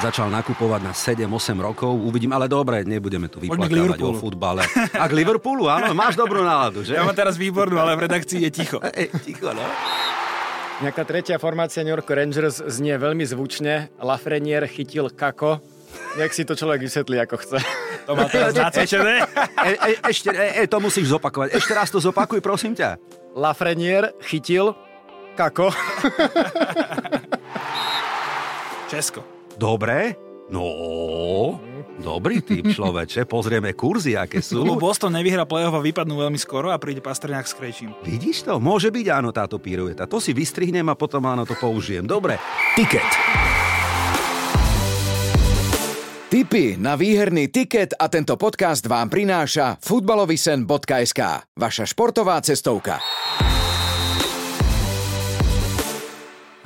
začal nakupovať na 7-8 rokov. Uvidím, ale dobre, nebudeme tu vyplakávať o futbale. A k Liverpoolu, áno, máš dobrú náladu, že? Ja mám teraz výbornú, ale v redakcii je ticho. Ej, ticho, no. Nejaká tretia formácia New York Rangers znie veľmi zvučne. Lafreniere chytil Kako. Nech si to človek vysvetlí, ako chce. To má teraz nacvičené. E, e, ešte, e, e, to musíš zopakovať. Ešte raz to zopakuj, prosím ťa. Lafreniere chytil Kako. Česko. Dobre? No, dobrý typ človeče. Pozrieme kurzy, aké Lebo sú. Boston nevyhrá play-off a vypadnú veľmi skoro a príde Pastrňák s Krejčím. Vidíš to? Môže byť áno táto pirueta. To si vystrihnem a potom áno to použijem. Dobre. Tiket. Tipy na výherný tiket a tento podcast vám prináša futbalovisen.sk, vaša športová cestovka.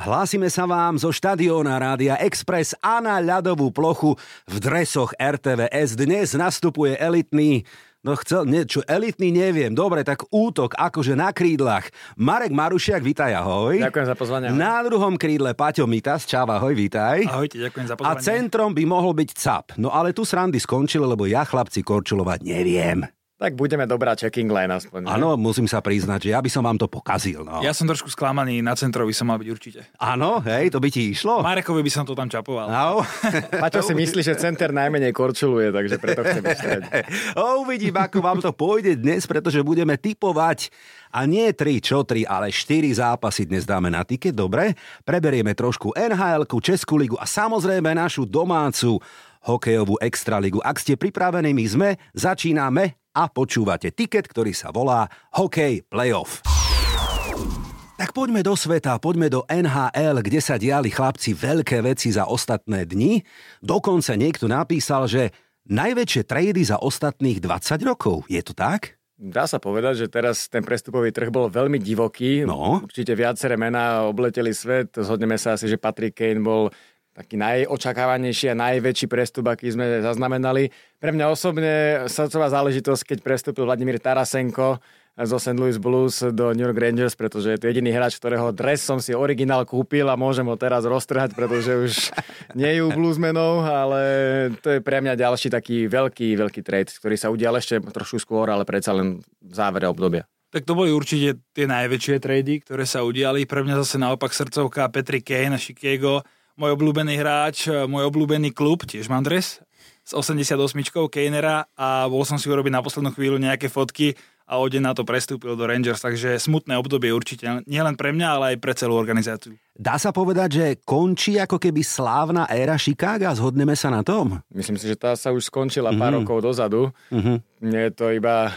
Hlásime sa vám zo štadióna Rádia Express a na ľadovú plochu v dresoch RTVS. Dnes nastupuje elitný No chcel, nie, čo elitný neviem. Dobre, tak útok akože na krídlach. Marek Marušiak, vítaj, ahoj. Ďakujem za pozvanie. ahoj. Na druhom krídle Paťo Mitas, čau, ahoj, vítaj. Ahojte, ďakujem za A pozvanie. centrom by mohol byť CAP. No ale tu srandy skončili, lebo ja chlapci korčulovať neviem. Tak budeme dobrá checking line aspoň. Áno, musím sa priznať, že ja by som vám to pokazil. No. Ja som trošku sklamaný, na centrovi som mal byť určite. Áno, hej, to by ti išlo? Marekovi by som to tam čapoval. Au. Paťo si myslí, že center najmenej korčuluje, takže preto chce byť stred. O, uvidím, ako vám to pôjde dnes, pretože budeme typovať a nie 3, čo 3, ale 4 zápasy dnes dáme na tiket, dobre? Preberieme trošku nhl Českú ligu a samozrejme našu domácu hokejovú extraligu. Ak ste pripravení, my sme, začíname a počúvate tiket, ktorý sa volá Hokej Playoff. Tak poďme do sveta, poďme do NHL, kde sa diali chlapci veľké veci za ostatné dni. Dokonca niekto napísal, že najväčšie trady za ostatných 20 rokov. Je to tak? Dá sa povedať, že teraz ten prestupový trh bol veľmi divoký. No. Určite viaceré mená obleteli svet. Zhodneme sa asi, že Patrick Kane bol taký najočakávanejší a najväčší prestup, aký sme zaznamenali. Pre mňa osobne srdcová záležitosť, keď prestúpil Vladimír Tarasenko zo St. Louis Blues do New York Rangers, pretože je to jediný hráč, ktorého dres som si originál kúpil a môžem ho teraz roztrhať, pretože už nie je u bluesmenov, ale to je pre mňa ďalší taký veľký, veľký trade, ktorý sa udial ešte trošku skôr, ale predsa len v závere obdobia. Tak to boli určite tie najväčšie trady, ktoré sa udiali. Pre mňa zase naopak srdcovka Petri Kane a Chicago, môj obľúbený hráč, môj obľúbený klub, tiež mám dres, s 88 Kanera a bol som si urobiť na poslednú chvíľu nejaké fotky a o deň na to prestúpil do Rangers, takže smutné obdobie určite, nielen pre mňa, ale aj pre celú organizáciu. Dá sa povedať, že končí ako keby slávna éra Chicaga, zhodneme sa na tom? Myslím si, že tá sa už skončila pár rokov dozadu. Mhm. Nie je to iba eh,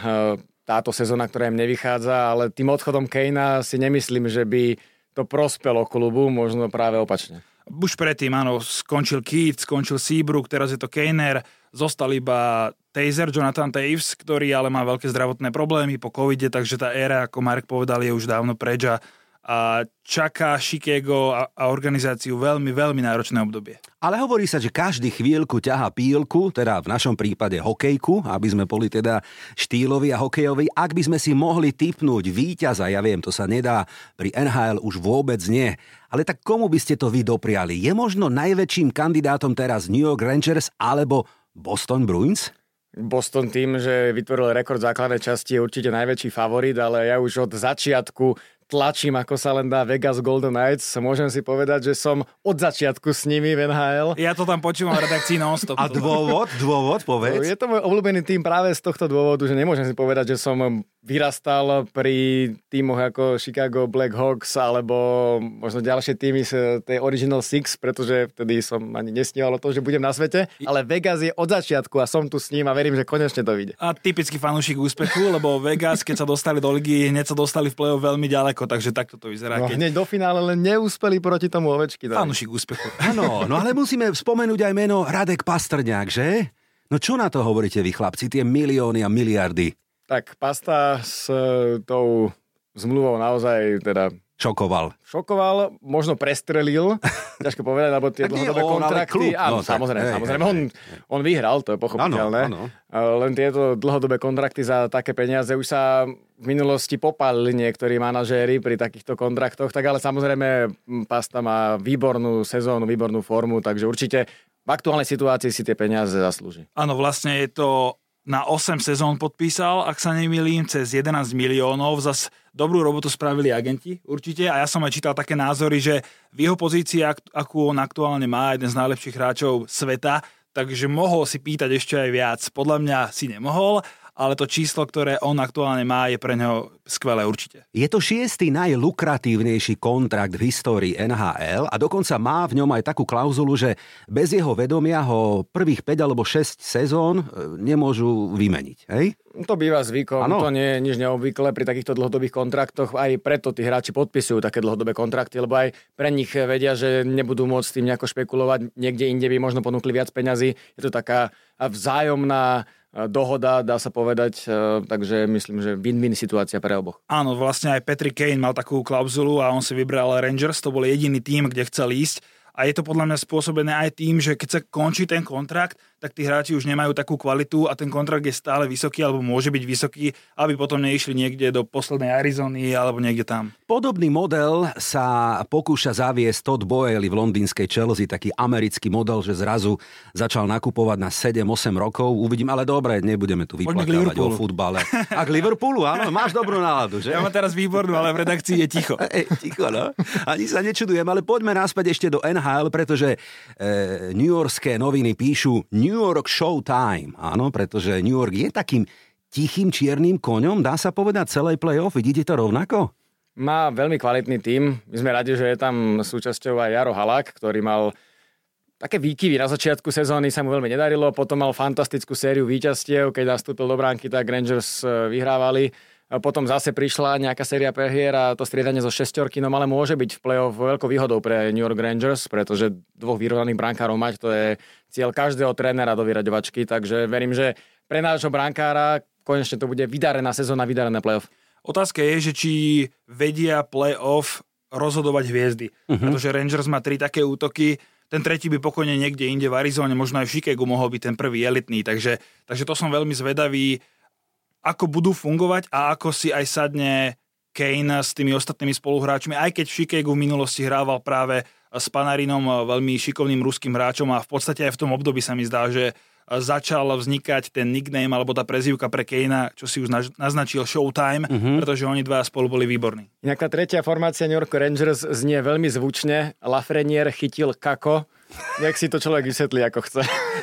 táto sezóna, ktorá im nevychádza, ale tým odchodom Kejna si nemyslím, že by to prospelo klubu, možno práve opačne. Už predtým, áno, skončil Keith, skončil Seabrook, teraz je to Kaner, zostal iba Taser, Jonathan Taves, ktorý ale má veľké zdravotné problémy po covide, takže tá éra, ako Marek povedal, je už dávno preč a, a čaká Chicago a, a organizáciu veľmi, veľmi náročné obdobie. Ale hovorí sa, že každý chvíľku ťahá pílku, teda v našom prípade hokejku, aby sme boli teda štýloví a hokejoví. Ak by sme si mohli typnúť víťaza, ja viem, to sa nedá, pri NHL už vôbec nie. Ale tak komu by ste to vy dopriali? Je možno najväčším kandidátom teraz New York Rangers alebo Boston Bruins? Boston tým, že vytvoril rekord základnej časti, je určite najväčší favorit, ale ja už od začiatku tlačím, ako sa len dá Vegas Golden Knights. Môžem si povedať, že som od začiatku s nimi v NHL. Ja to tam počúvam v redakcii non-stop. A dôvod, dôvod, povedz. Je to môj obľúbený tým práve z tohto dôvodu, že nemôžem si povedať, že som vyrastal pri tímoch ako Chicago Black Hawks alebo možno ďalšie týmy z tej Original Six, pretože vtedy som ani nesníval o tom, že budem na svete, ale Vegas je od začiatku a som tu s ním a verím, že konečne to vyjde. A typický fanúšik úspechu, lebo Vegas, keď sa dostali do ligy, hneď sa dostali v play-off veľmi ďaleko, takže takto to vyzerá. No Keď... hneď do finále len neúspeli proti tomu ovečky. dali. Fanúšik úspechu. Áno, no ale musíme spomenúť aj meno Radek Pastrňák, že? No čo na to hovoríte vy chlapci, tie milióny a miliardy? Tak pasta s tou zmluvou naozaj teda Šokoval. šokoval, možno prestrelil, ťažko povedať, lebo tie dlhodobé on, ale kontrakty, klub. áno, No, samozrejme, hej, samozrejme, hej, on, on vyhral, to je pochopiteľné, Áno, áno. len tieto dlhodobé kontrakty za také peniaze už sa v minulosti popálili niektorí manažéri pri takýchto kontraktoch, tak ale samozrejme Pasta má výbornú sezónu, výbornú formu, takže určite v aktuálnej situácii si tie peniaze zaslúži. Áno, vlastne je to na 8 sezón podpísal, ak sa nemýlim, cez 11 miliónov. Zas dobrú robotu spravili agenti, určite. A ja som aj čítal také názory, že v jeho pozícii, akú on aktuálne má, jeden z najlepších hráčov sveta, takže mohol si pýtať ešte aj viac. Podľa mňa si nemohol, ale to číslo, ktoré on aktuálne má, je pre neho skvelé určite. Je to šiestý najlukratívnejší kontrakt v histórii NHL a dokonca má v ňom aj takú klauzulu, že bez jeho vedomia ho prvých 5 alebo 6 sezón e, nemôžu vymeniť. Hej? To býva zvykom, ano. to nie je nič neobvyklé pri takýchto dlhodobých kontraktoch. Aj preto tí hráči podpisujú také dlhodobé kontrakty, lebo aj pre nich vedia, že nebudú môcť s tým nejako špekulovať. Niekde inde by možno ponúkli viac peňazí. Je to taká vzájomná dohoda, dá sa povedať, e, takže myslím, že win-win situácia pre oboch. Áno, vlastne aj Patrick Kane mal takú klauzulu a on si vybral Rangers, to bol jediný tým, kde chcel ísť a je to podľa mňa spôsobené aj tým, že keď sa končí ten kontrakt, tak tí hráči už nemajú takú kvalitu a ten kontrakt je stále vysoký alebo môže byť vysoký, aby potom neišli niekde do poslednej Arizony alebo niekde tam. Podobný model sa pokúša zaviesť Todd Boyle v londýnskej Chelsea, taký americký model, že zrazu začal nakupovať na 7-8 rokov. Uvidím, ale dobre, nebudeme tu vyplakávať o futbale. A k Liverpoolu, áno, máš dobrú náladu, že? Ja mám teraz výbornú, ale v redakcii je ticho. E, ticho, no. Ani sa nečudujem, ale poďme naspäť ešte do NHL, pretože e, New Yorkské noviny píšu New York Showtime, áno, pretože New York je takým tichým čiernym koňom, dá sa povedať celej playoff, vidíte to rovnako? Má veľmi kvalitný tím. My sme radi, že je tam súčasťou aj Jaro Halak, ktorý mal také výkyvy. Na začiatku sezóny sa mu veľmi nedarilo, potom mal fantastickú sériu víťazstiev, keď nastúpil do bránky, tak Rangers e, vyhrávali. Potom zase prišla nejaká séria prehier a to striedanie zo šestorky, no ale môže byť v play-off veľkou výhodou pre New York Rangers, pretože dvoch vyrovnaných brankárov mať, to je cieľ každého trénera do vyraďovačky, takže verím, že pre nášho brankára konečne to bude vydarená sezóna, vydarené play-off. Otázka je, že či vedia play-off rozhodovať hviezdy, uh-huh. pretože Rangers má tri také útoky, ten tretí by pokojne niekde inde v Arizone, možno aj v Chicagu mohol byť ten prvý elitný, takže, takže to som veľmi zvedavý ako budú fungovať a ako si aj sadne Kane s tými ostatnými spoluhráčmi, aj keď v Chicagu v minulosti hrával práve s Panarinom, veľmi šikovným ruským hráčom a v podstate aj v tom období sa mi zdá, že začal vznikať ten nickname alebo tá prezývka pre Kejna, čo si už naznačil Showtime, uh-huh. pretože oni dva spolu boli výborní. Inak tá tretia formácia New York Rangers znie veľmi zvučne. Lafreniere chytil Kako. Nech si to človek vysvetlí, ako chce.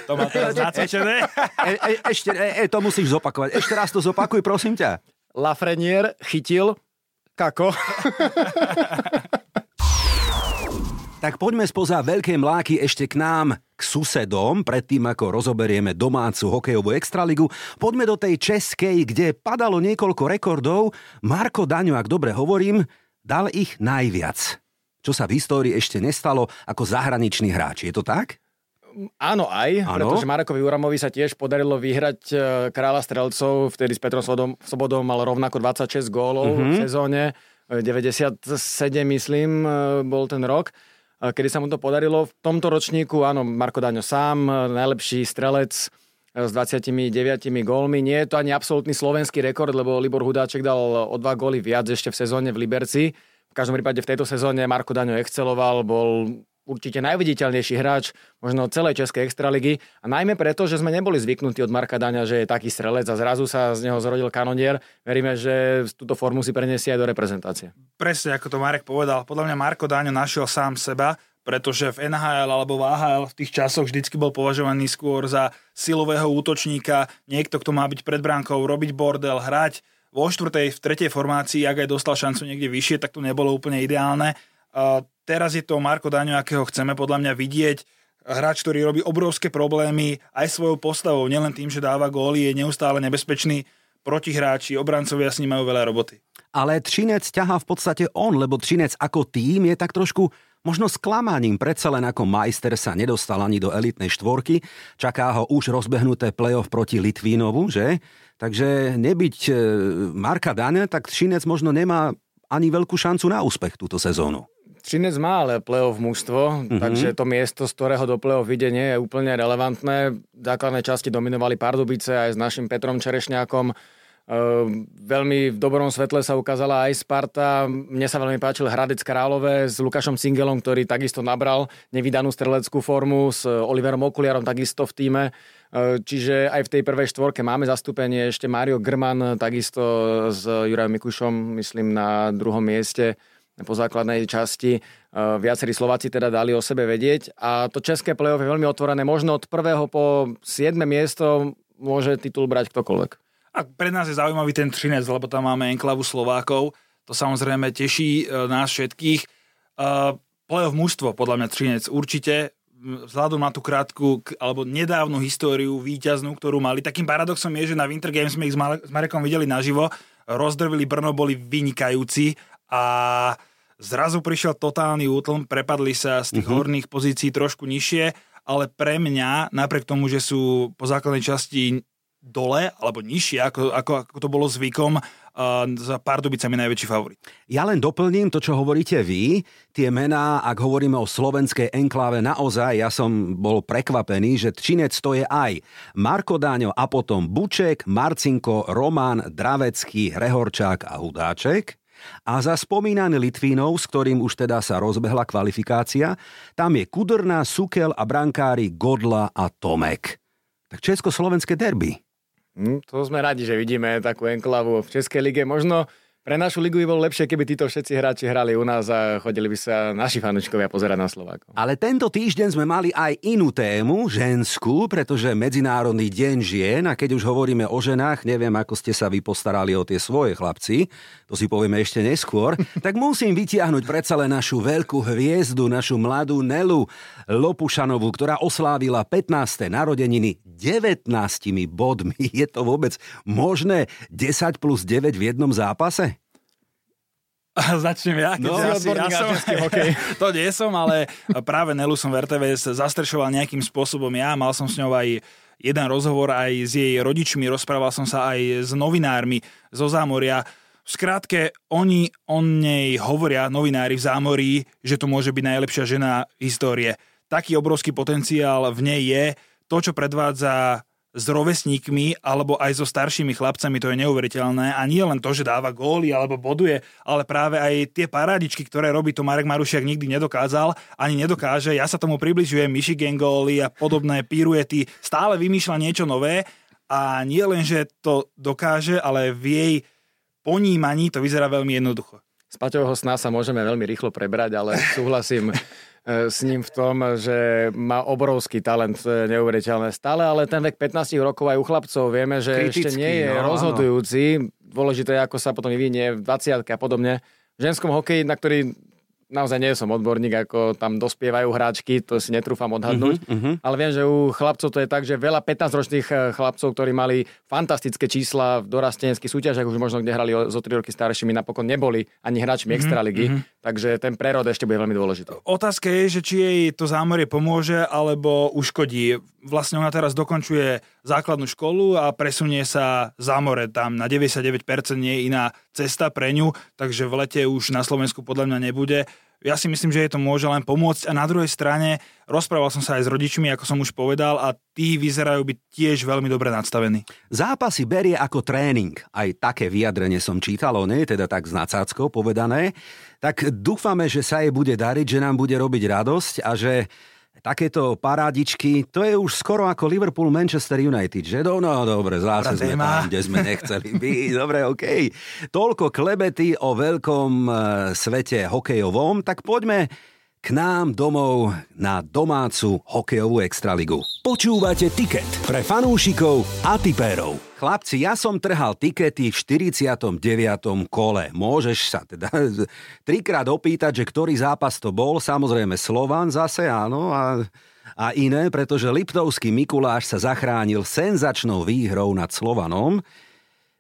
To má teraz nacvičené. E, e, ešte, e, e, to musíš zopakovať. Ešte raz to zopakuj, prosím ťa. Lafreniere chytil Kako. Tak poďme spoza veľké mláky ešte k nám, k susedom, predtým ako rozoberieme domácu hokejovú extraligu. Poďme do tej českej, kde padalo niekoľko rekordov. Marko Daňo, ak dobre hovorím, dal ich najviac. Čo sa v histórii ešte nestalo ako zahraničný hráč. Je to tak? Áno aj, Áno? pretože Marekovi Uramovi sa tiež podarilo vyhrať e, kráľa strelcov, vtedy s Petrom Sobodom mal rovnako 26 gólov mm-hmm. v sezóne, 97 e, myslím e, bol ten rok kedy sa mu to podarilo. V tomto ročníku, áno, Marko Daňo sám, najlepší strelec s 29 gólmi. Nie je to ani absolútny slovenský rekord, lebo Libor Hudáček dal o dva góly viac ešte v sezóne v Liberci. V každom prípade v tejto sezóne Marko Daňo exceloval, bol určite najviditeľnejší hráč možno celej Českej extraligy a najmä preto, že sme neboli zvyknutí od Marka Daňa, že je taký strelec a zrazu sa z neho zrodil kanonier. Veríme, že túto formu si preniesie aj do reprezentácie. Presne ako to Marek povedal. Podľa mňa Marko Daňo našiel sám seba, pretože v NHL alebo v AHL v tých časoch vždycky bol považovaný skôr za silového útočníka, niekto, kto má byť pred bránkou, robiť bordel, hrať vo štvrtej, v tretej formácii, ak aj dostal šancu niekde vyššie, tak to nebolo úplne ideálne. Teraz je to Marko Daňo, akého chceme podľa mňa vidieť. Hráč, ktorý robí obrovské problémy aj svojou postavou, nielen tým, že dáva góly, je neustále nebezpečný. Protihráči, obrancovia s ním majú veľa roboty. Ale Třinec ťahá v podstate on, lebo Třinec ako tým je tak trošku možno sklamaním. Predsa len ako majster sa nedostal ani do elitnej štvorky. Čaká ho už rozbehnuté playoff proti Litvínovu, že? Takže nebyť e, Marka Dane, tak Třinec možno nemá ani veľkú šancu na úspech túto sezónu. Třinec má ale play-off mužstvo, mm-hmm. takže to miesto, z ktorého do play-off ide, nie je úplne relevantné. V základnej časti dominovali Pardubice aj s našim Petrom Čerešňákom. Ehm, veľmi v dobrom svetle sa ukázala aj Sparta. Mne sa veľmi páčil Hradec Králové s Lukášom Cingelom, ktorý takisto nabral nevydanú streleckú formu, s Oliverom Okuliarom takisto v týme. Ehm, čiže aj v tej prvej štvorke máme zastúpenie ešte Mario Grman, takisto s Jurajom Mikušom, myslím, na druhom mieste po základnej časti. Viacerí Slováci teda dali o sebe vedieť a to české play-off je veľmi otvorené. Možno od prvého po 7. miesto môže titul brať ktokoľvek. A pre nás je zaujímavý ten Třinec, lebo tam máme enklavu Slovákov. To samozrejme teší e, nás všetkých. E, playoff mužstvo, podľa mňa Třinec určite, vzhľadom na tú krátku alebo nedávnu históriu víťaznú, ktorú mali. Takým paradoxom je, že na Winter Games sme ich s Marekom videli naživo, rozdrvili Brno, boli vynikajúci a zrazu prišiel totálny útlm, prepadli sa z tých uh-huh. horných pozícií trošku nižšie, ale pre mňa, napriek tomu, že sú po základnej časti dole, alebo nižšie, ako, ako, ako to bolo zvykom, uh, za Pardubicami najväčší favorit. Ja len doplním to, čo hovoríte vy. Tie mená, ak hovoríme o slovenskej enkláve, naozaj ja som bol prekvapený, že Činec to je aj Marko Dáňo a potom Buček, Marcinko, Roman, Dravecký, Rehorčák a Hudáček. A za spomínaný Litvínov, s ktorým už teda sa rozbehla kvalifikácia, tam je Kudrna, Sukel a brankári Godla a Tomek. Tak československé derby. Hm, to sme radi, že vidíme takú enklavu v Českej lige. Možno pre našu ligu by bolo lepšie, keby títo všetci hráči hrali u nás a chodili by sa naši fanúčkovia pozerať na Slovákov. Ale tento týždeň sme mali aj inú tému, ženskú, pretože Medzinárodný deň žien a keď už hovoríme o ženách, neviem, ako ste sa vy postarali o tie svoje chlapci, to si povieme ešte neskôr, tak musím vytiahnuť predsa len našu veľkú hviezdu, našu mladú Nelu Lopušanovú, ktorá oslávila 15. narodeniny 19 bodmi. Je to vôbec možné 10 plus 9 v jednom zápase? Začnem ja, no, ja, si, ja som, hokej. to nie som, ale práve Nelu som v RTVS zastrešoval nejakým spôsobom ja, mal som s ňou aj jeden rozhovor aj s jej rodičmi, rozprával som sa aj s novinármi zo Zámoria. V skrátke, oni o nej hovoria, novinári v Zámorí, že to môže byť najlepšia žena histórie. Taký obrovský potenciál v nej je. To, čo predvádza s rovesníkmi alebo aj so staršími chlapcami, to je neuveriteľné. A nie len to, že dáva góly alebo boduje, ale práve aj tie parádičky, ktoré robí to Marek Marušiak nikdy nedokázal, ani nedokáže. Ja sa tomu približujem, Michigan góly a podobné piruety. Stále vymýšľa niečo nové a nie len, že to dokáže, ale v jej ponímaní to vyzerá veľmi jednoducho. Z Paťovho sna sa môžeme veľmi rýchlo prebrať, ale súhlasím s ním v tom, že má obrovský talent, neuveriteľné stále, ale ten vek 15 rokov aj u chlapcov vieme, že Kritický, ešte nie je no, rozhodujúci. Dôležité je, ako sa potom vyvinie v 20 a podobne. V ženskom hokeji, na ktorý naozaj nie som odborník, ako tam dospievajú hráčky, to si netrúfam odhadnúť, uh-huh, uh-huh. ale viem, že u chlapcov to je tak, že veľa 15-ročných eh, chlapcov, ktorí mali fantastické čísla v dorasteneckých súťažiach, už možno kde hrali zo 3 roky staršími, napokon neboli ani hráčmi uh-huh, extraligy, uh-huh. takže ten prerod ešte bude veľmi dôležitý. Otázka je, že či jej to zámorie pomôže alebo uškodí. Vlastne ona teraz dokončuje základnú školu a presunie sa za more. Tam na 99% nie iná cesta pre ňu, takže v lete už na Slovensku podľa mňa nebude ja si myslím, že je to môže len pomôcť. A na druhej strane rozprával som sa aj s rodičmi, ako som už povedal, a tí vyzerajú byť tiež veľmi dobre nadstavení. Zápasy berie ako tréning. Aj také vyjadrenie som čítal, nie teda tak s nadsázkou povedané. Tak dúfame, že sa jej bude dariť, že nám bude robiť radosť a že takéto parádičky, to je už skoro ako Liverpool Manchester United, že? No, no dobre, zase sme tam, kde sme nechceli byť. Dobre, OK. Toľko klebety o veľkom e, svete hokejovom, tak poďme k nám domov na domácu hokejovú extraligu. Počúvate tiket pre fanúšikov a tipérov. Chlapci, ja som trhal tikety v 49. kole. Môžeš sa teda trikrát opýtať, že ktorý zápas to bol. Samozrejme Slovan zase, áno. A a iné, pretože Liptovský Mikuláš sa zachránil senzačnou výhrou nad Slovanom.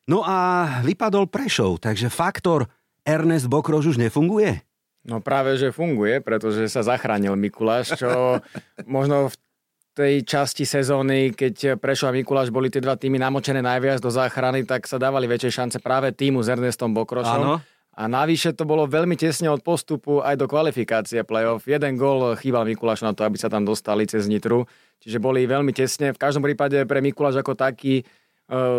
No a vypadol Prešov, takže faktor Ernest Bokrož už nefunguje? No práve, že funguje, pretože sa zachránil Mikuláš, čo možno v tej časti sezóny, keď Prešov a Mikuláš boli tie dva týmy namočené najviac do záchrany, tak sa dávali väčšie šance práve týmu s Ernestom Bokrošom. Áno. A navyše to bolo veľmi tesne od postupu aj do kvalifikácie play-off. Jeden gól chýbal Mikuláš na to, aby sa tam dostali cez Nitru. Čiže boli veľmi tesne. V každom prípade pre Mikuláš ako taký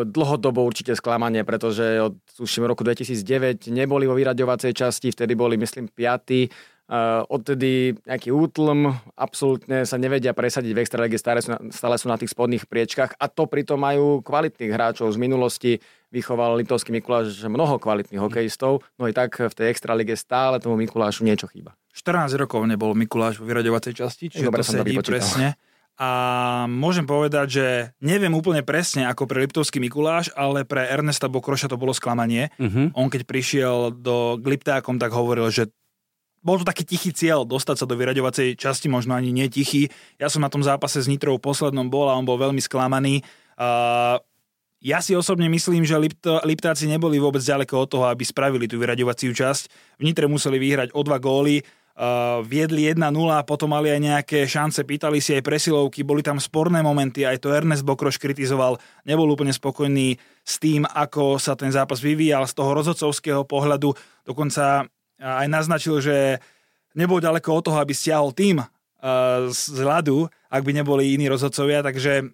dlhodobo určite sklamanie, pretože od tuším roku 2009 neboli vo vyraďovacej časti, vtedy boli myslím 5. Uh, odtedy nejaký útlm, absolútne sa nevedia presadiť v extralege, stále sú, na, stále sú na tých spodných priečkach a to pritom majú kvalitných hráčov z minulosti. Vychoval Litovský Mikuláš mnoho kvalitných hokejistov, no i tak v tej extralige stále tomu Mikulášu niečo chýba. 14 rokov nebol Mikuláš vo vyraďovacej časti, čiže Dobre, to sedí presne. A môžem povedať, že neviem úplne presne ako pre Liptovský Mikuláš, ale pre Ernesta Bokroša to bolo sklamanie. Uh-huh. On keď prišiel do Gliptákom, tak hovoril, že bol to taký tichý cieľ dostať sa do vyraďovacej časti, možno ani nie tichý. Ja som na tom zápase s Nitrou poslednom bol a on bol veľmi sklamaný. Uh, ja si osobne myslím, že Lipto, Liptáci neboli vôbec ďaleko od toho, aby spravili tú vyraďovaciu časť. V Nitre museli vyhrať o dva góly, uh, viedli 1-0, potom mali aj nejaké šance, pýtali si aj presilovky, boli tam sporné momenty, aj to Ernest Bokroš kritizoval, nebol úplne spokojný s tým, ako sa ten zápas vyvíjal z toho rozhodcovského pohľadu, dokonca aj naznačil, že nebol ďaleko od toho, aby stiahol tým uh, z ľadu, ak by neboli iní rozhodcovia, takže,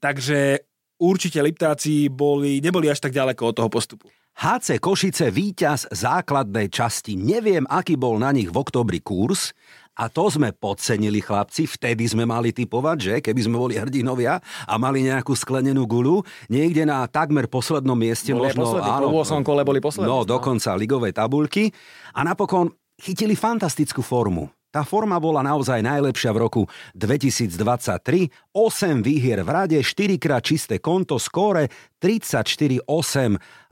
takže určite Liptáci boli, neboli až tak ďaleko od toho postupu. HC Košice víťaz základnej časti. Neviem, aký bol na nich v oktobri kurz, a to sme podcenili chlapci, vtedy sme mali typovať, že keby sme boli hrdinovia a mali nejakú sklenenú gulu, niekde na takmer poslednom mieste. Boli možno, áno, po 8 kole boli poslední. No, dokonca ligovej tabulky. A napokon chytili fantastickú formu. Tá forma bola naozaj najlepšia v roku 2023. 8 výhier v rade, 4 krát čisté konto, skóre 34-8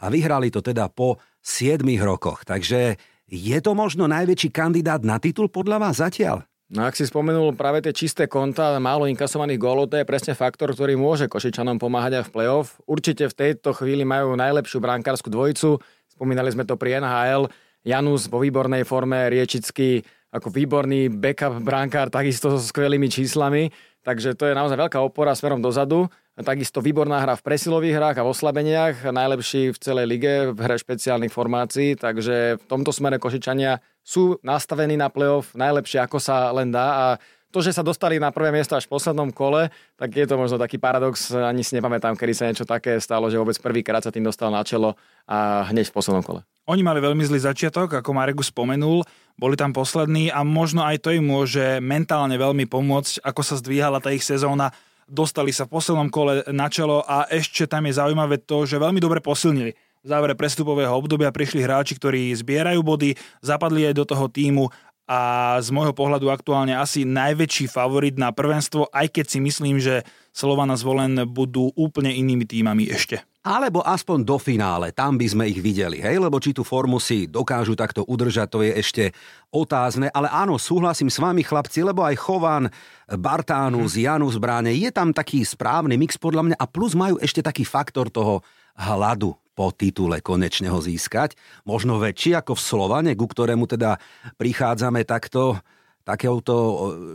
a vyhrali to teda po 7 rokoch. Takže je to možno najväčší kandidát na titul podľa vás zatiaľ? No ak si spomenul práve tie čisté konta, málo inkasovaných gólov, to je presne faktor, ktorý môže Košičanom pomáhať aj v play-off. Určite v tejto chvíli majú najlepšiu brankárskú dvojicu. Spomínali sme to pri NHL. Janus vo výbornej forme, Riečický ako výborný backup brankár, takisto so skvelými číslami. Takže to je naozaj veľká opora smerom dozadu. Takisto výborná hra v presilových hrách a v oslabeniach, najlepší v celej lige v hre špeciálnych formácií, takže v tomto smere Košičania sú nastavení na playoff najlepšie ako sa len dá a to, že sa dostali na prvé miesto až v poslednom kole, tak je to možno taký paradox, ani si nepamätám, kedy sa niečo také stalo, že vôbec prvýkrát sa tým dostal na čelo a hneď v poslednom kole. Oni mali veľmi zlý začiatok, ako Marek spomenul, boli tam poslední a možno aj to im môže mentálne veľmi pomôcť, ako sa zdvíhala tá ich sezóna dostali sa v poslednom kole na čelo a ešte tam je zaujímavé to, že veľmi dobre posilnili. V závere prestupového obdobia prišli hráči, ktorí zbierajú body, zapadli aj do toho týmu a z môjho pohľadu aktuálne asi najväčší favorit na prvenstvo, aj keď si myslím, že Slovana zvolen budú úplne inými týmami ešte. Alebo aspoň do finále, tam by sme ich videli, hej? Lebo či tú formu si dokážu takto udržať, to je ešte otázne. Ale áno, súhlasím s vami chlapci, lebo aj Chovan, Bartánus, mhm. Janus Bráne, je tam taký správny mix podľa mňa a plus majú ešte taký faktor toho hladu po titule konečne ho získať. Možno väčší ako v Slovane, ku ktorému teda prichádzame takto takouto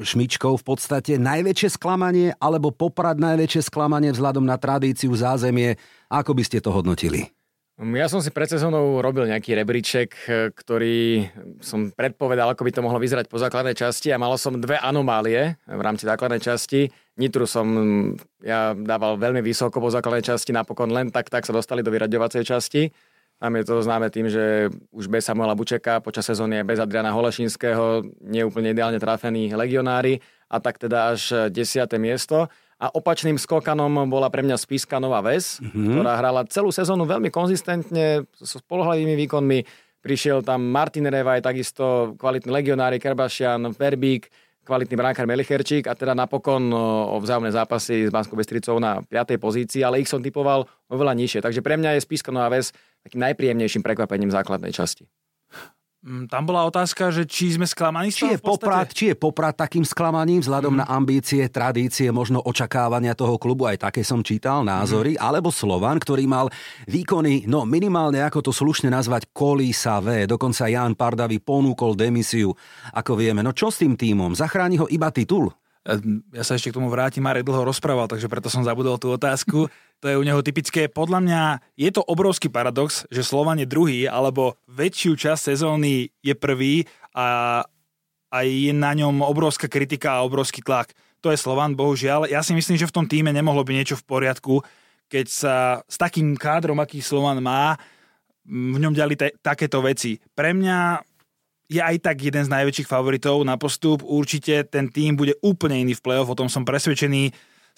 šmičkou v podstate najväčšie sklamanie alebo poprad najväčšie sklamanie vzhľadom na tradíciu, zázemie. Ako by ste to hodnotili? Ja som si pred sezónou robil nejaký rebríček, e, ktorý som predpovedal, ako by to mohlo vyzerať po základnej časti a mal som dve anomálie v rámci základnej časti. Nitru som ja dával veľmi vysoko po základnej časti, napokon len tak, tak sa dostali do vyraďovacej časti. Tam je to známe tým, že už bez Samuela Bučeka, počas sezóny je bez Adriana Holešinského, neúplne ideálne trafení legionári a tak teda až 10. miesto. A opačným skokanom bola pre mňa Spiska Nová Ves, mm-hmm. ktorá hrala celú sezónu veľmi konzistentne, so spolhľadými výkonmi. Prišiel tam Martin Revaj, takisto kvalitní legionári, Kerbašian, Verbík, kvalitný brankár Melicherčík a teda napokon o vzájomné zápasy s Banskou Bystricou na 5. pozícii, ale ich som typoval oveľa nižšie. Takže pre mňa je Spiska Nová Ves takým najpríjemnejším prekvapením základnej časti. Mm, tam bola otázka, že či sme sklamaní či je, poprad, či je poprad takým sklamaním vzhľadom mm. na ambície, tradície, možno očakávania toho klubu, aj také som čítal názory, mm. alebo Slovan, ktorý mal výkony, no minimálne ako to slušne nazvať, kolísavé. Dokonca Jan Pardavi ponúkol demisiu, ako vieme. No čo s tým týmom? Zachráni ho iba titul? Ja sa ešte k tomu vrátim, Marek dlho rozprával, takže preto som zabudol tú otázku to je u neho typické. Podľa mňa je to obrovský paradox, že Slovan je druhý, alebo väčšiu časť sezóny je prvý a, a je na ňom obrovská kritika a obrovský tlak. To je Slovan, bohužiaľ. Ja si myslím, že v tom týme nemohlo byť niečo v poriadku, keď sa s takým kádrom, aký Slovan má, v ňom ďali te, takéto veci. Pre mňa je aj tak jeden z najväčších favoritov na postup. Určite ten tým bude úplne iný v play-off, o tom som presvedčený.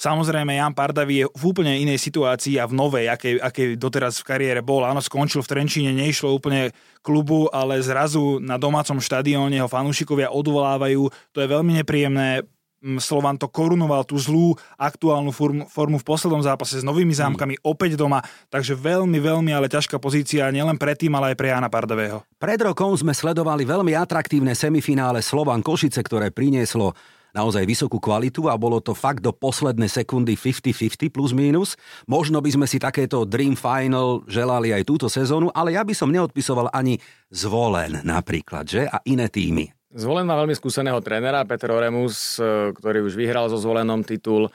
Samozrejme, Jan Pardavi je v úplne inej situácii a v novej, akej, akej doteraz v kariére bol. Áno, skončil v Trenčíne, neišlo úplne klubu, ale zrazu na domácom štadióne ho fanúšikovia odvolávajú. To je veľmi nepríjemné. Slovan to korunoval tú zlú aktuálnu formu, formu v poslednom zápase s novými zámkami, mm. opäť doma, takže veľmi, veľmi ale ťažká pozícia nielen pre tým, ale aj pre Jana Pardavého. Pred rokom sme sledovali veľmi atraktívne semifinále Slovan Košice, ktoré prinieslo naozaj vysokú kvalitu a bolo to fakt do poslednej sekundy 50-50 plus minus. Možno by sme si takéto Dream Final želali aj túto sezónu, ale ja by som neodpisoval ani zvolen napríklad, že? A iné týmy. Zvolen má veľmi skúseného trénera, Peter Oremus, e, ktorý už vyhral so zvolenom titul. E,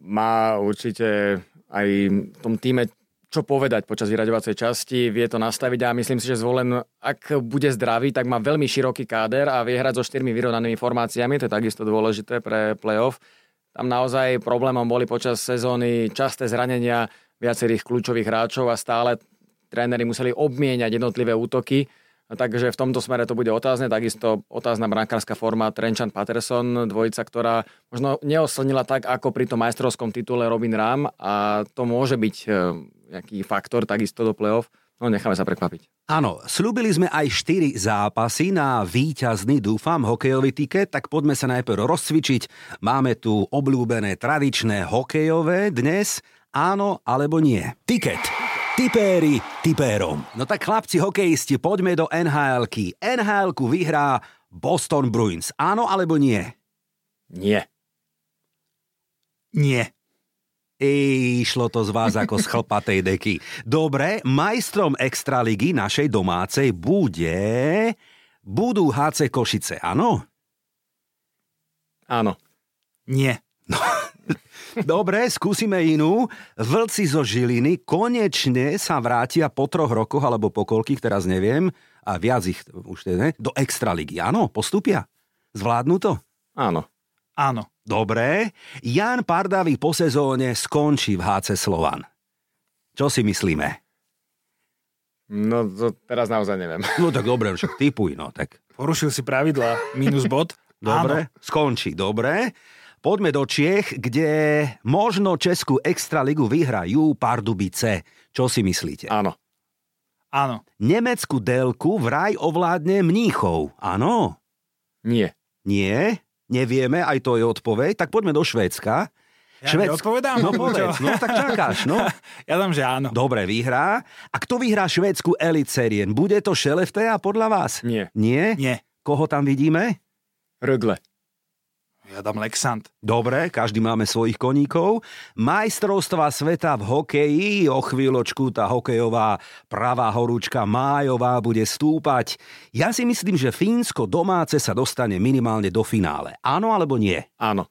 má určite aj v tom týme čo povedať počas vyraďovacej časti, vie to nastaviť a myslím si, že zvolen, ak bude zdravý, tak má veľmi široký káder a vie hrať so štyrmi vyrovnanými formáciami, to je takisto dôležité pre playoff. Tam naozaj problémom boli počas sezóny časté zranenia viacerých kľúčových hráčov a stále tréneri museli obmieniať jednotlivé útoky Takže v tomto smere to bude otázne. Takisto otázna brankárska forma Trenčan Patterson, dvojica, ktorá možno neoslnila tak, ako pri tom majstrovskom titule Robin Ram a to môže byť e, nejaký faktor takisto do play-off. No necháme sa prekvapiť. Áno, slúbili sme aj 4 zápasy na víťazný, dúfam, hokejový tiket, tak poďme sa najprv rozcvičiť. Máme tu obľúbené tradičné hokejové dnes, áno alebo nie. Tiket. Tipéri tipérom. No tak chlapci hokejisti, poďme do NHL-ky. NHL-ku vyhrá Boston Bruins. Áno alebo nie? Nie. Nie. Išlo to z vás ako z chlpatej deky. Dobre, majstrom Extraligy našej domácej bude... Budú HC Košice, áno? Áno. Nie. Dobre, skúsime inú. Vlci zo Žiliny konečne sa vrátia po troch rokoch, alebo po koľkých, teraz neviem, a viac ich už ne, do Extraligy. Áno, postupia? Zvládnu to? Áno. Áno. Dobre. Jan Pardavý po sezóne skončí v HC Slovan. Čo si myslíme? No, to teraz naozaj neviem. No tak dobre, však typuj, no tak. Porušil si pravidla, minus bod. Dobre, Áno. skončí, dobre. Poďme do Čiech, kde možno Českú extraligu vyhrajú Pardubice. Čo si myslíte? Áno. Áno. Nemeckú delku vraj ovládne Mníchov. Áno? Nie. Nie? Nevieme, aj to je odpoveď. Tak poďme do Švédska. Ja Švédsk... odpovedám? No povedz, no tak čakáš, no. ja dám, že áno. Dobre, vyhrá. A kto vyhrá švédsku Elitserien? Bude to Šeleftea podľa vás? Nie. Nie? Nie. Koho tam vidíme? Rögle. Ja dám Lexant. Dobre, každý máme svojich koníkov. Majstrovstva sveta v hokeji, o chvíľočku tá hokejová pravá horúčka májová bude stúpať. Ja si myslím, že Fínsko domáce sa dostane minimálne do finále. Áno alebo nie? Áno.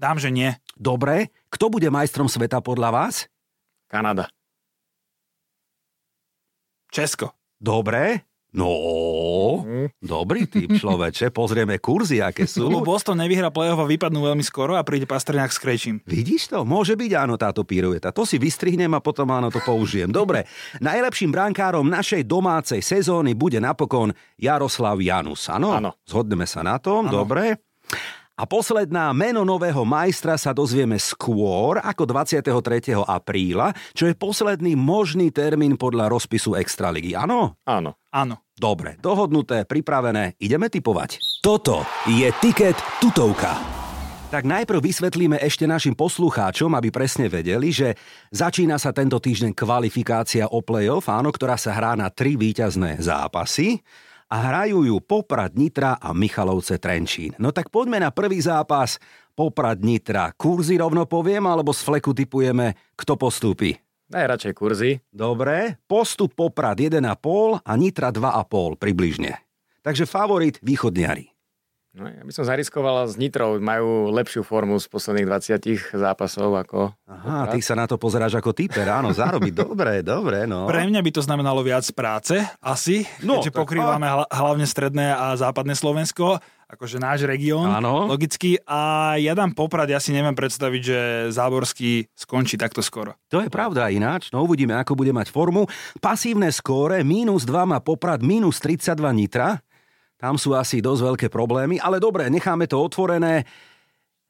Dám, že nie. Dobre, kto bude majstrom sveta podľa vás? Kanada. Česko. Dobre, No, mm. dobrý typ človeče, pozrieme kurzy, aké sú. Lebo Boston nevyhrá play-off a vypadnú veľmi skoro a príde Pastrňák s Krejčím. Vidíš to? Môže byť áno táto pirueta. To si vystrihnem a potom áno to použijem. Dobre, najlepším brankárom našej domácej sezóny bude napokon Jaroslav Janus. Áno? Áno. Zhodneme sa na tom, ano. dobre. A posledná meno nového majstra sa dozvieme skôr ako 23. apríla, čo je posledný možný termín podľa rozpisu Extraligy. Áno? Áno. Áno. Dobre, dohodnuté, pripravené, ideme typovať. Toto je Tiket tutovka. Tak najprv vysvetlíme ešte našim poslucháčom, aby presne vedeli, že začína sa tento týždeň kvalifikácia o play-off, áno, ktorá sa hrá na tri víťazné zápasy a hrajú ju Poprad Nitra a Michalovce Trenčín. No tak poďme na prvý zápas Poprad Nitra. Kurzy rovno poviem, alebo z fleku typujeme, kto postúpi? Najradšej kurzy. Dobre, postup Poprad 1,5 a Nitra 2,5 približne. Takže favorit východniari. No, ja by som zariskoval s Nitrou. Majú lepšiu formu z posledných 20 zápasov ako... Aha, ty sa na to pozeráš ako typer, áno, zarobiť. dobre, dobre, no. Pre mňa by to znamenalo viac práce, asi, no, keďže pokrývame a... hlavne stredné a západné Slovensko, akože náš región, logicky. A ja dám Poprad, ja si neviem predstaviť, že Záborský skončí takto skoro. To je pravda ináč, no uvidíme, ako bude mať formu. Pasívne skóre, minus 2 má Poprad, minus 32 Nitra. Tam sú asi dosť veľké problémy, ale dobre, necháme to otvorené.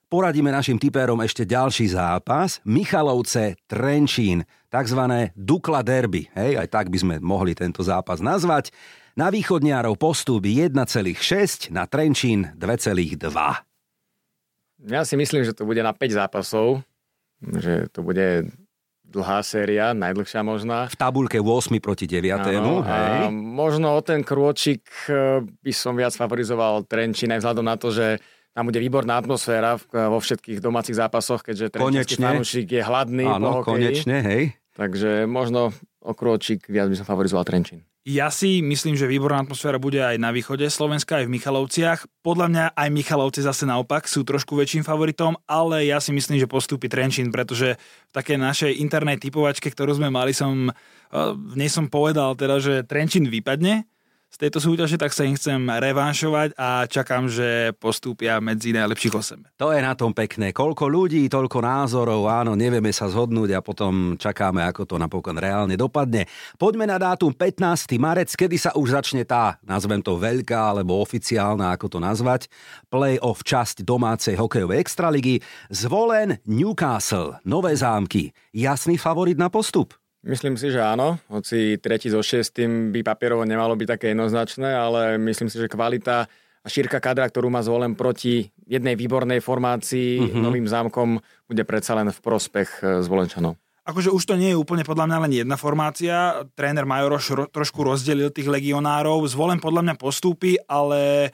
Poradíme našim typérom ešte ďalší zápas. Michalovce, Trenčín, takzvané Dukla Derby. Hej, aj tak by sme mohli tento zápas nazvať. Na východniarov postup 1,6, na Trenčín 2,2. Ja si myslím, že to bude na 5 zápasov, že to bude dlhá séria, najdlhšia možná. V tabulke 8 proti 9. Áno, hej. a možno o ten krôčik e, by som viac favorizoval Trenčín, aj vzhľadom na to, že tam bude výborná atmosféra v- vo všetkých domácich zápasoch, keďže Trenčínsky fanúšik je hladný po Áno, hokeji. konečne, hej. Takže možno o krôčik viac by som favorizoval Trenčín. Ja si myslím, že výborná atmosféra bude aj na východe Slovenska, aj v Michalovciach. Podľa mňa aj Michalovci zase naopak sú trošku väčším favoritom, ale ja si myslím, že postúpi Trenčín, pretože v takej našej internej typovačke, ktorú sme mali, som, eh, v nej som povedal teda, že Trenčín vypadne z tejto súťaže, tak sa im chcem revanšovať a čakám, že postúpia medzi najlepších 8. To je na tom pekné. Koľko ľudí, toľko názorov, áno, nevieme sa zhodnúť a potom čakáme, ako to napokon reálne dopadne. Poďme na dátum 15. marec, kedy sa už začne tá, nazvem to veľká alebo oficiálna, ako to nazvať, play-off časť domácej hokejovej extraligy. Zvolen Newcastle, Nové zámky. Jasný favorit na postup? Myslím si, že áno, hoci tretí so šestým by papierovo nemalo byť také jednoznačné, ale myslím si, že kvalita a šírka kadra, ktorú má zvolen proti jednej výbornej formácii, Mhm. mm-hmm. novým zámkom, bude predsa len v prospech e, zvolenčanov. Akože už to nie je úplne podľa mňa len jedna formácia. Tréner Majoroš ro- trošku rozdelil tých legionárov. Zvolen podľa mňa postúpi, ale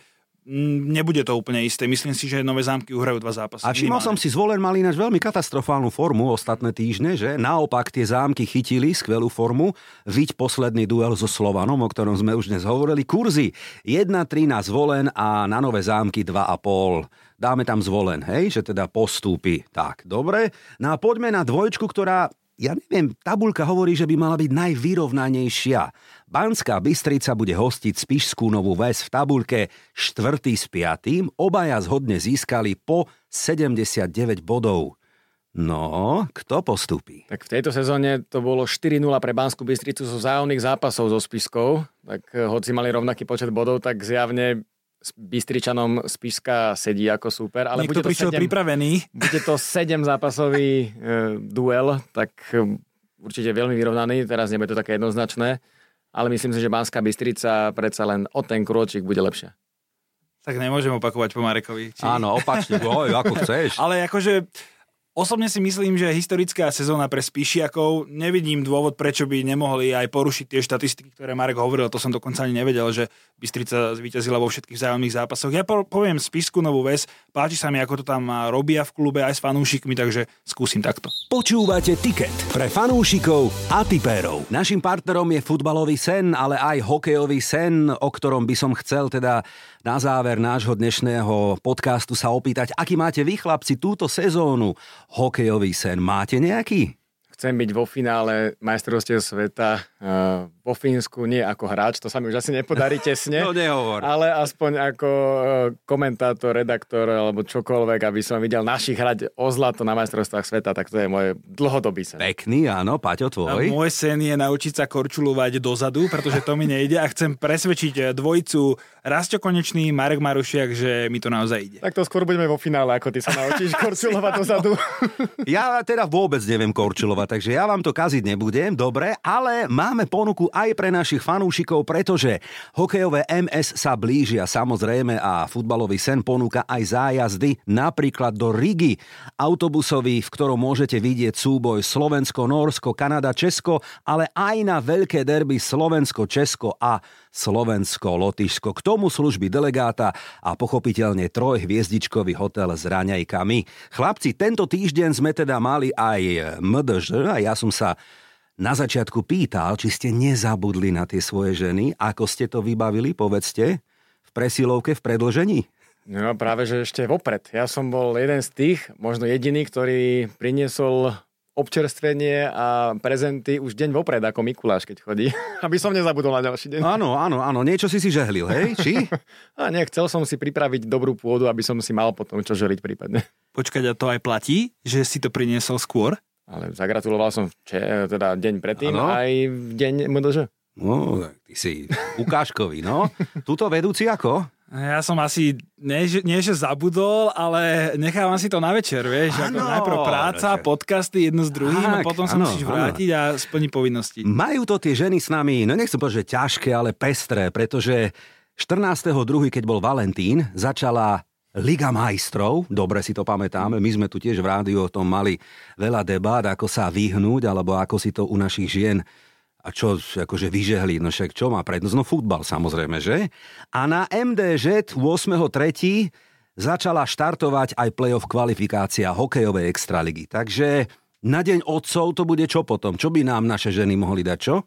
nebude to úplne isté. Myslím si, že nové zámky uhrajú dva zápasy. A všimol som si, zvolen mal ináč veľmi katastrofálnu formu ostatné týždne, že? Naopak tie zámky chytili skvelú formu. Viď posledný duel so Slovanom, o ktorom sme už dnes hovorili. Kurzy 1-3 na zvolen a na nové zámky 2,5. Dáme tam zvolen, hej, že teda postúpi. Tak, dobre. No a poďme na dvojčku, ktorá ja neviem, tabulka hovorí, že by mala byť najvyrovnanejšia. Banská Bystrica bude hostiť Spišskú Novú Ves v tabulke 4. s 5. Obaja zhodne získali po 79 bodov. No, kto postupí? Tak v tejto sezóne to bolo 4-0 pre Banskú Bystricu zo vzájomných zápasov so Spiskou, tak e, hoci mali rovnaký počet bodov, tak zjavne s Bystričanom Spiska sedí ako super. Ale Niekto bude to, prišiel 7, pripravený. bude to 7 zápasový e, duel, tak e, určite veľmi vyrovnaný, teraz nebude to také jednoznačné, ale myslím si, že Banská Bystrica predsa len o ten krôčik bude lepšia. Tak nemôžem opakovať po Marekovi. Či... Áno, opačne, oj, ako chceš. Ale akože osobne si myslím, že historická sezóna pre Spíšiakov, nevidím dôvod, prečo by nemohli aj porušiť tie štatistiky, ktoré Marek hovoril, to som dokonca ani nevedel, že Bystrica zvíťazila vo všetkých vzájomných zápasoch. Ja po- poviem Spišku Novú Ves, páči sa mi, ako to tam robia v klube aj s fanúšikmi, takže skúsim takto. Počúvate Ticket pre fanúšikov a tipérov. Našim partnerom je futbalový sen, ale aj hokejový sen, o ktorom by som chcel teda na záver nášho dnešného podcastu sa opýtať, aký máte vy chlapci túto sezónu hokejový sen. Máte nejaký? Chcem byť vo finále majstrovstiev sveta uh, vo Fínsku, nie ako hráč, to sa mi už asi nepodarí tesne. No nehovor. Ale aspoň ako uh, komentátor, redaktor alebo čokoľvek, aby som videl našich hrať o zlato na majstrovstvách sveta, tak to je môj dlhodobý sen. Pekný, áno, Paťo, A tvoj. Môj sen je naučiť sa korčulovať dozadu, pretože to mi nejde a chcem presvedčiť eh, dvojicu Rastio Konečný, Marek Marušiak, že mi to naozaj ide. Tak to skôr budeme vo finále, ako ty sa naučíš korčulovať dozadu. Ja teda vôbec neviem korčilovať, takže ja vám to kaziť nebudem, dobre, ale máme ponuku aj pre našich fanúšikov, pretože hokejové MS sa blížia samozrejme a futbalový sen ponúka aj zájazdy napríklad do Rigi, autobusový, v ktorom môžete vidieť súboj Slovensko, Norsko, Kanada, Česko, ale aj na veľké derby Slovensko, Česko a Slovensko, Lotyšsko. K tomu služby delegáta a pochopiteľne trojhviezdičkový hotel s raňajkami. Chlapci, tento týždeň sme teda mali aj MDŽ a ja som sa na začiatku pýtal, či ste nezabudli na tie svoje ženy. Ako ste to vybavili, povedzte, v presilovke, v predlžení? No práve, že ešte vopred. Ja som bol jeden z tých, možno jediný, ktorý priniesol občerstvenie a prezenty už deň vopred ako Mikuláš, keď chodí. Aby som nezabudol na ďalší deň. Áno, áno, áno, niečo si si žehlil, hej? Či? A nie, chcel som si pripraviť dobrú pôdu, aby som si mal potom čo želiť prípadne. Počkať, a to aj platí, že si to priniesol skôr? Ale zagratuloval som vče, teda deň predtým Áno. aj v deň MDŽ. No, tak ty si ukážkový, no. Tuto vedúci ako? Ja som asi, nie, nie že zabudol, ale nechávam si to na večer, vieš. Ako Áno, najprv práca, večer. podcasty jedno s druhým a Tak, potom sa áno, musíš vrátiť a splniť povinnosti. Majú to tie ženy s nami, no nechcem povedať, že ťažké, ale pestré, pretože 14.2., keď bol Valentín, začala Liga majstrov, dobre si to pamätáme, my sme tu tiež v rádiu o tom mali veľa debát, ako sa vyhnúť, alebo ako si to u našich žien a čo akože vyžehli, no však čo má prednosť? No futbal samozrejme, že? A na MDŽ 8.3. začala štartovať aj playoff kvalifikácia hokejovej extraligy. Takže na deň otcov to bude čo potom? Čo by nám naše ženy mohli dať, čo?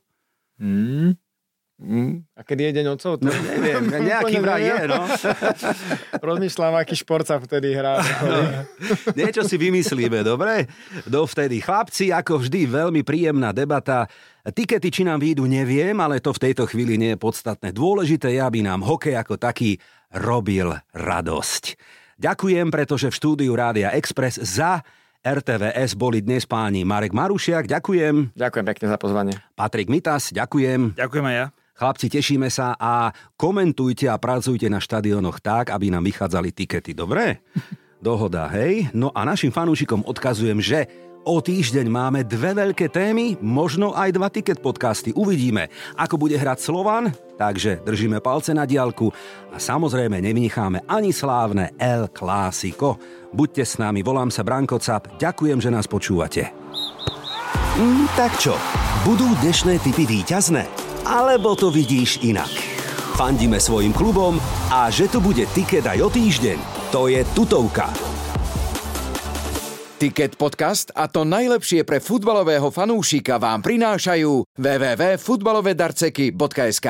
Mm. Mm. A kedy je deň otcov? To... Neviem, nejaký vraj je, no. Rozmýšľam, aký šport sa vtedy hrá. Niečo si vymyslíme, dobre? Dovtedy. Chlapci, ako vždy, veľmi príjemná debata. Tikety, či nám výjdu, neviem, ale to v tejto chvíli nie je podstatné. Dôležité je, aby nám hokej ako taký robil radosť. Ďakujem, pretože v štúdiu Rádia Express za RTVS boli dnes páni Marek Marušiak, ďakujem. Ďakujem pekne za pozvanie. Patrik Mitas, ďakujem. Ďakujem aj ja. Chlapci, tešíme sa a komentujte a pracujte na štadionoch tak, aby nám vychádzali tikety, dobre? Dohoda, hej? No a našim fanúšikom odkazujem, že o týždeň máme dve veľké témy, možno aj dva tiket podcasty. Uvidíme, ako bude hrať Slovan, takže držíme palce na diálku a samozrejme nevynecháme ani slávne El Clásico. Buďte s nami, volám sa Branko Cap, ďakujem, že nás počúvate. Mm, tak čo, budú dnešné typy víťazné? Alebo to vidíš inak? Fandíme svojim klubom a že to bude tiket aj o týždeň, to je tutovka. Ticket podcast a to najlepšie pre futbalového fanúšika vám prinášajú www.futbalovedarceky.sk